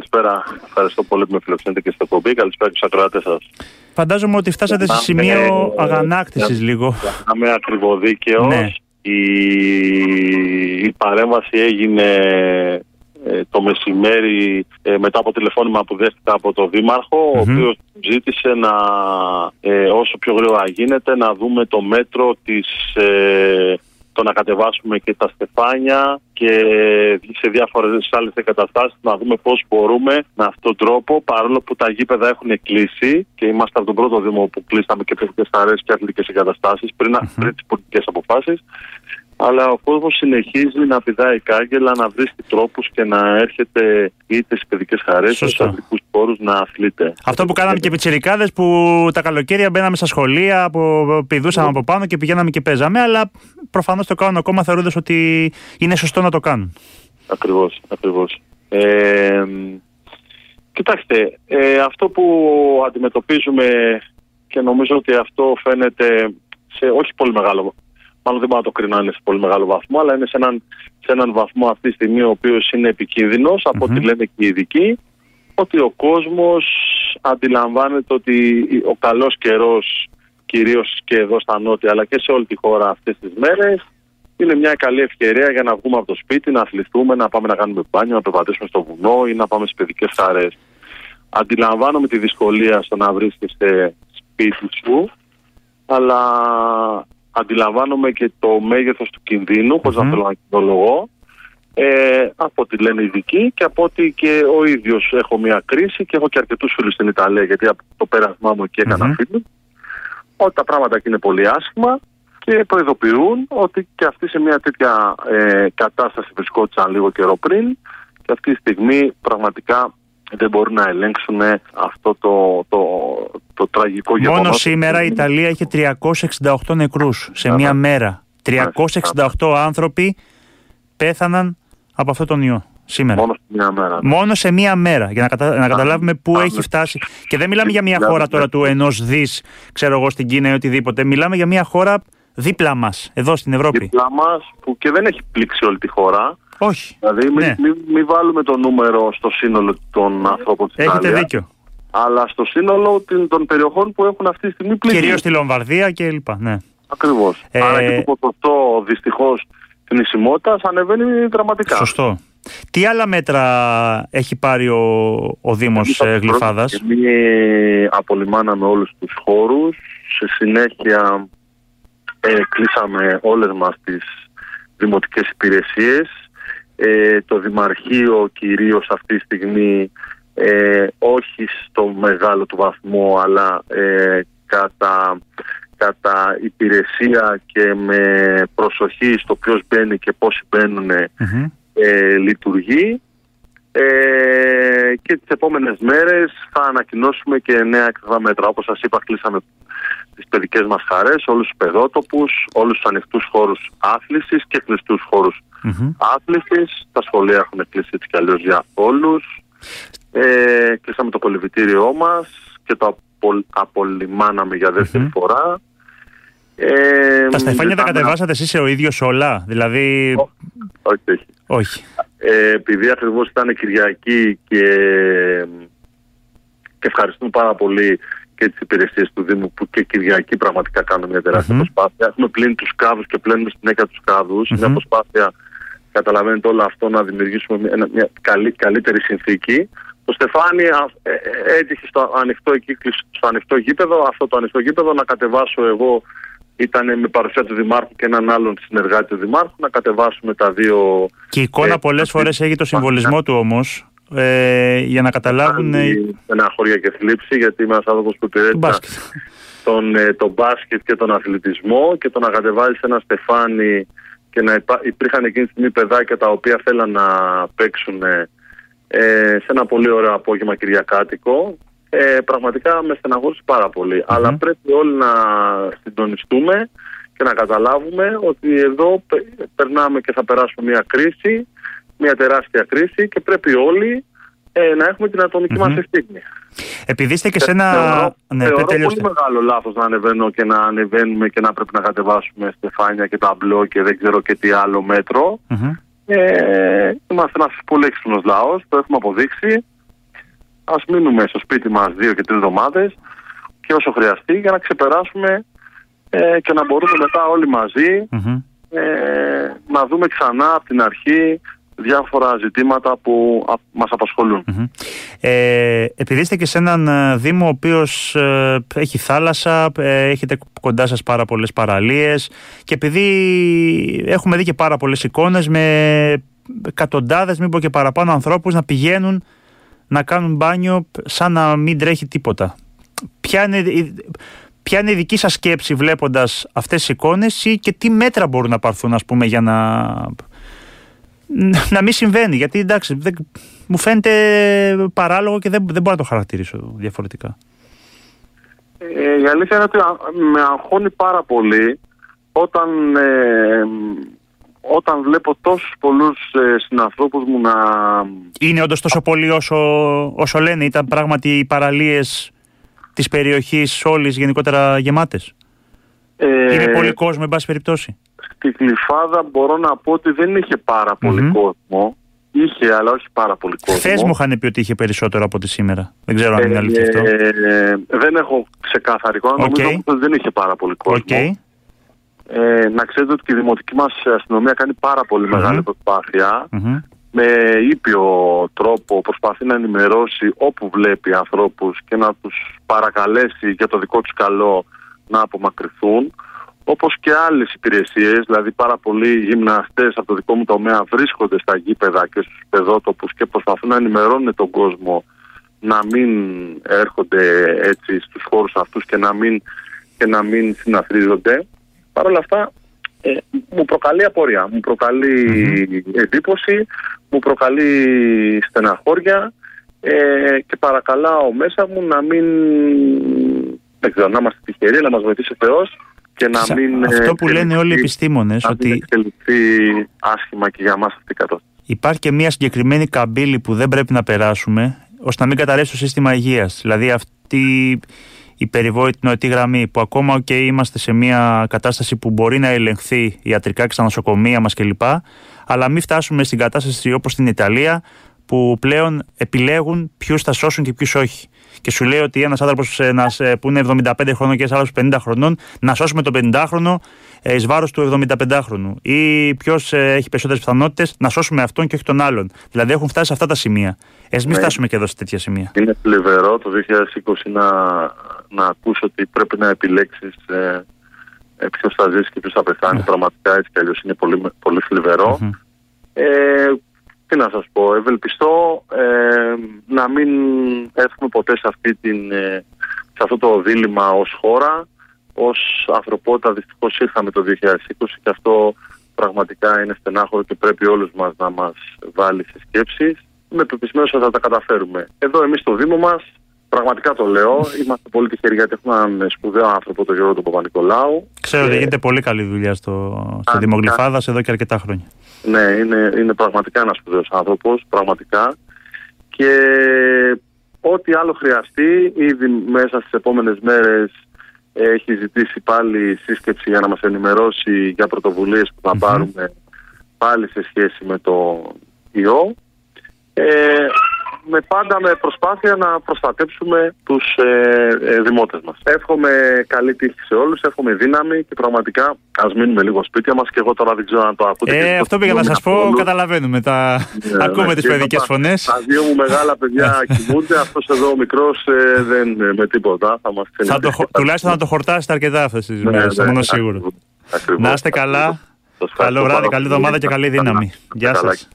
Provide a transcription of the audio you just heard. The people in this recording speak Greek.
καλησπέρα. Ευχαριστώ πολύ που με φιλοξενείτε και στο κομπή. Καλησπέρα και στους ακροάτες σας. Φαντάζομαι ότι φτάσατε σε σημείο αγανάκτησης λίγο. Να είμαι ακριβοδίκαιο. Ναι. Η, η παρέμβαση έγινε ε, το μεσημέρι ε, μετά από τηλεφώνημα που δέχτηκα από τον Δήμαρχο, ο οποίος ζήτησε να ε, όσο πιο γρήγορα γίνεται να δούμε το μέτρο της το να κατεβάσουμε και τα στεφάνια και σε διάφορες άλλες εγκαταστάσεις να δούμε πώς μπορούμε με αυτόν τον τρόπο παρόλο που τα γήπεδα έχουν κλείσει και είμαστε από τον πρώτο Δήμο που κλείσαμε και παιδικές χαρές και αθλητικές εγκαταστάσεις πριν, mm-hmm. πριν τις πολιτικές αποφάσεις αλλά ο κόσμος συνεχίζει να πηδάει κάγκελα, να βρίσκει τρόπους και να έρχεται είτε στι παιδικές χαρές είτε στου αγρικού πόρους να αθλείται. Αυτό που κάναμε και οι πιτσιρικάδες που τα καλοκαίρια μπαίναμε στα σχολεία, που πηδούσαμε από πάνω και πηγαίναμε και παίζαμε, αλλά προφανώς το κάνουν ακόμα θεωρώντας ότι είναι σωστό να το κάνουν. Ακριβώς, ακριβώς. Ε, κοιτάξτε, ε, αυτό που αντιμετωπίζουμε και νομίζω ότι αυτό φαίνεται σε όχι πολύ μεγάλο μάλλον δεν μπορώ να το κρίνω είναι σε πολύ μεγάλο βαθμό, αλλά είναι σε έναν, σε έναν βαθμό αυτή τη στιγμή ο οποίος είναι επικίνδυνος, mm-hmm. από ό,τι λένε και οι ειδικοί, ότι ο κόσμος αντιλαμβάνεται ότι ο καλός καιρός, κυρίως και εδώ στα νότια, αλλά και σε όλη τη χώρα αυτές τις μέρες, είναι μια καλή ευκαιρία για να βγούμε από το σπίτι, να αθληθούμε, να πάμε να κάνουμε μπάνιο, να περπατήσουμε στο βουνό ή να πάμε στι παιδικές χαρέ. Αντιλαμβάνομαι τη δυσκολία στο να βρίσκεσαι σπίτι σου, αλλά αντιλαμβάνομαι και το μέγεθος του κινδύνου, mm-hmm. να θέλω να κοινολογώ, ε, από ό,τι λένε οι ειδικοί και από ότι και ο ίδιος έχω μια κρίση και έχω και αρκετούς φίλους στην Ιταλία, γιατί από το πέρασμά μου εκεί έκανα mm-hmm. φίλους, ότι τα πράγματα εκεί είναι πολύ άσχημα και προειδοποιούν ότι και αυτοί σε μια τέτοια ε, κατάσταση βρισκόντουσαν λίγο καιρό πριν και αυτή τη στιγμή πραγματικά δεν μπορούν να ελέγξουν αυτό το, το, το τραγικό γεγονός. Μόνο σήμερα η Ιταλία είχε 368 νεκρούς σε μία μέρα. 368 άνθρωποι πέθαναν από αυτό τον ιό. Σήμερα. Μόνο σε μία μέρα. Ναι. Μόνο σε μία μέρα. Για να, κατα... να καταλάβουμε πού έχει φτάσει. Και δεν μιλάμε για μια χώρα τώρα του ενός δις, ξέρω εγώ, στην Κίνα ή οτιδήποτε. Μιλάμε για μια χώρα δίπλα μας, εδώ στην Ευρώπη. Δίπλα μας, που και δεν έχει πλήξει όλη τη χώρα. Όχι. Δηλαδή, μην, ναι. μην, βάλουμε το νούμερο στο σύνολο των ανθρώπων τη Έχετε δίκιο. Αλλά στο σύνολο των περιοχών που έχουν αυτή τη στιγμή πλήξει. Κυρίως στη Λομβαρδία και λοιπά. Ναι. Ακριβώς. Ε... Άρα και το ποσοστό δυστυχώς θνησιμότητα ανεβαίνει δραματικά. Σωστό. Τι άλλα μέτρα έχει πάρει ο, ο Δήμος ε, Γλυφάδας; Εμείς απολυμάναμε όλους τους χώρους. Σε συνέχεια ε, κλείσαμε όλες μας τις δημοτικές υπηρεσίες. Ε, το Δημαρχείο κυρίως αυτή τη στιγμή ε, όχι στο μεγάλο του βαθμό αλλά ε, κατά, κατά υπηρεσία και με προσοχή στο ποιος μπαίνει και πώς μπαίνουν ε, λειτουργεί ε, και τις επόμενες μέρες θα ανακοινώσουμε και νέα ακριβά μέτρα. Όπως σας είπα κλείσαμε τις παιδικές μας χαρές, όλους τους παιδότοπους, όλους τους ανοιχτούς χώρους άθλησης και κλειστούς χώρους mm-hmm. άθλησης. Τα σχολεία έχουν κλείσει έτσι κι αλλιώς για όλους. Ε, κλείσαμε το κολυβητήριό μας και το απολ, απολυμάναμε για δευτερη φορά. Ε, τα στεφάνια τα κατεβάσατε εσείς ο ίδιος όλα, δηλαδή... Όχι, όχι. όχι. Ε, επειδή ακριβώς ήταν Κυριακή και, και ευχαριστούμε πάρα πολύ και τις υπηρεσίες του Δήμου που και Κυριακή πραγματικά κάνουν μια τεράστια mm-hmm. προσπάθεια. Έχουμε πλύνει τους κάδους και πλένουμε συνέχεια τους κάδους. Mm-hmm. Μια προσπάθεια, καταλαβαίνετε όλο αυτό, να δημιουργήσουμε μια, μια καλή, καλύτερη συνθήκη. Το Στεφάνι ε, ε, έτυχε στο ανοιχτό, στο ανοιχτό γήπεδο, αυτό το ανοιχτό γήπεδο να κατεβάσω εγώ ήταν με παρουσία του Δημάρχου και έναν άλλον συνεργάτη του Δημάρχου να κατεβάσουμε τα δύο. Και η εικόνα ε, πολλές φορές έχει το συμβολισμό του όμως. Ε, για να καταλάβουν. Ένα χωριά και θλίψη, γιατί είμαι ένας άνθρωπος που υπηρέτησα τον, ε, τον μπάσκετ και τον αθλητισμό και το να κατεβάζει ένα στεφάνι και να υπά... υπήρχαν εκείνη τη στιγμή παιδάκια τα οποία θέλαν να παίξουν ε, σε ένα πολύ ωραίο απόγευμα Κυριακάτικο. Ε, πραγματικά με στεναχώρησε πάρα Αλλά πρέπει όλοι να συντονιστούμε και να καταλάβουμε ότι εδώ περνάμε και θα περάσουμε μια κρίση μια τεράστια κρίση και πρέπει όλοι ε, να έχουμε την ατομική mm-hmm. μας ευθύνη. Επειδή είστε και σε ένα... Θεωρώ, ναι, θεωρώ πολύ μεγάλο λάθος να ανεβαίνω και να ανεβαίνουμε και να πρέπει να κατεβάσουμε στεφάνια και ταμπλό και δεν ξέρω και τι άλλο μέτρο. Mm-hmm. Ε, είμαστε ένας πολύ έξυπνος λαός, το έχουμε αποδείξει. Ας μείνουμε στο σπίτι μας δύο και τρεις εβδομάδες και όσο χρειαστεί για να ξεπεράσουμε ε, και να μπορούμε μετά όλοι ε, να δούμε ξανά από την αρχή διάφορα ζητήματα που μας απασχολουν Ε, επειδή είστε και σε έναν ε, Δήμο ο οποίος ε, έχει θάλασσα, ε, έχετε κοντά σας πάρα πολλές παραλίες και επειδή έχουμε δει και πάρα πολλές εικόνες με εκατοντάδες, μην πω και παραπάνω ανθρώπους να πηγαίνουν να κάνουν μπάνιο σαν να μην τρέχει τίποτα. Ποια είναι, ποια είναι η δική σας σκέψη βλέποντας αυτές τις εικόνες ή και τι μέτρα μπορούν να πάρθουν ας πούμε για να να μην συμβαίνει; Γιατί εντάξει, δεν, μου φαίνεται παράλογο και δεν, δεν μπορώ να το χαρακτηρίσω διαφορετικά. Ε, η αλήθεια είναι ότι με αγχώνει πάρα πολύ όταν, ε, όταν βλέπω τόσους πολλούς ε, συνανθρώπους μου να... Είναι όντως τόσο πολύ όσο, όσο λένε, ήταν πράγματι οι παραλίες της περιοχής όλης γενικότερα γεμάτες. Ε, Είναι πολύ κόσμο, εν πάση περιπτώσει στη Γλυφάδα μπορώ να πω ότι δεν είχε πάρα κόσμο. Είχε, αλλά όχι πάρα πολύ κόσμο. Χθες μου είχαν πει ότι είχε περισσότερο από τη σήμερα. Δεν ξέρω αν είναι αλήθεια αυτό. Ε, δεν έχω ξεκάθαρη εικόνα. Okay. Νομίζω ότι δεν είχε πάρα πολύ κόσμο. Okay. Ε, να ξέρετε ότι και η δημοτική μας αστυνομία κάνει πάρα πολύ mm-hmm. μεγάλη προσπάθεια. Mm-hmm. Με ήπιο τρόπο προσπαθεί να ενημερώσει όπου βλέπει ανθρώπους και να τους παρακαλέσει για το δικό τους καλό να απομακρυνθούν όπως και άλλες υπηρεσίες, δηλαδή πάρα πολλοί γυμναστές από το δικό μου τομέα βρίσκονται στα γήπεδα και στους παιδότοπους και προσπαθούν να ενημερώνουν τον κόσμο να μην έρχονται έτσι στους χώρους αυτούς και να μην, και να μην συναθρίζονται. Παρ' όλα αυτά ε, μου προκαλεί απορία, μου προκαλεί εντύπωση, μου προκαλεί στεναχώρια ε, και παρακαλάω μέσα μου να μην δεν ξέρω, να είμαστε τυχεροί, να μας βοηθήσει ο Θεός και να μην. Αυτό που λένε όλοι οι επιστήμονες. Ότι. εξελιχθεί άσχημα και για μας αυτή η κατάσταση. Υπάρχει και μια συγκεκριμένη καμπύλη που δεν πρέπει να περάσουμε ώστε να μην καταρρεύσει το σύστημα υγείας. Δηλαδή αυτή η περιβόητη νοητή γραμμή που ακόμα και είμαστε σε μια κατάσταση που μπορεί να ελεγχθεί ιατρικά και στα νοσοκομεία μας κλπ. Αλλά μην φτάσουμε στην κατάσταση όπως στην Ιταλία που πλέον επιλέγουν ποιους θα σώσουν και ποιους όχι. Και σου λέει ότι ένας άνθρωπος ε, που είναι 75 χρονών και ένας άλλος 50 χρονών, να σώσουμε τον 50χρονο εις βάρος του 75χρονου. Ή ποιος ε, έχει περισσότερες πιθανότητες να σώσουμε αυτόν και όχι τον άλλον. Δηλαδή έχουν φτάσει σε αυτά τα σημεία. Ε, μην ναι. φτάσουμε και εδώ σε τέτοια σημεία. Είναι πλευρό το 2020 να, να ακούσω ότι πρέπει να επιλέξεις ε, ε ποιος θα ζήσει και ποιος θα πεθάνει. Ναι. Πραγματικά έτσι κι αλλιώς είναι πολύ, πολύ Ε, τι να σας πω, ευελπιστώ ε, να μην έρθουμε ποτέ σε, αυτή την, ε, σε αυτό το δίλημα ως χώρα. Ως ανθρωπότητα δυστυχώς ήρθαμε το 2020 και αυτό πραγματικά είναι στενάχωρο και πρέπει όλους μας να μας βάλει σε σκέψεις. Είμαι πεπισμένος ότι θα τα καταφέρουμε. Εδώ εμείς στο Δήμο μας Πραγματικά το λέω. Είμαστε πολύ τυχεροί γιατί έχουμε έναν σπουδαίο άνθρωπο, τον Γιώργο του Παπα-Νικολάου. Ξέρω ότι γίνεται πολύ καλή δουλειά στο, στο Δημογλυφάδας εδώ και αρκετά χρόνια. Ναι, είναι, είναι πραγματικά ένας σπουδαίος άνθρωπος. Πραγματικά. Και ό,τι άλλο χρειαστεί, ήδη μέσα στις επόμενες μέρες έχει ζητήσει πάλι σύσκεψη για να μας ενημερώσει για πρωτοβουλίες που θα πάρουμε πάλι σε σχέση με το ιό. Ε, με πάντα με προσπάθεια να προστατέψουμε τους ε, ε, δημότες μας. Εύχομαι καλή τύχη σε όλους, εύχομαι δύναμη και πραγματικά ας μείνουμε λίγο σπίτια μας και εγώ τώρα δεν ξέρω αν το ακούτε. Ε, αυτό πήγα να σας πω, καταλαβαίνουμε, τα... ναι, ακούμε ναι, τις παιδικές φωνές. Τα δύο μου μεγάλα παιδιά κοιμούνται, αυτός εδώ ο μικρός ε, δεν με τίποτα. Θα μας θα το, τουλάχιστον να το χορτάσετε αρκετά αυτές τις ναι, μέρες, ναι, μόνο σίγουρο. Να είστε καλά. Καλό βράδυ, καλή εβδομάδα και καλή δύναμη. Γεια σας.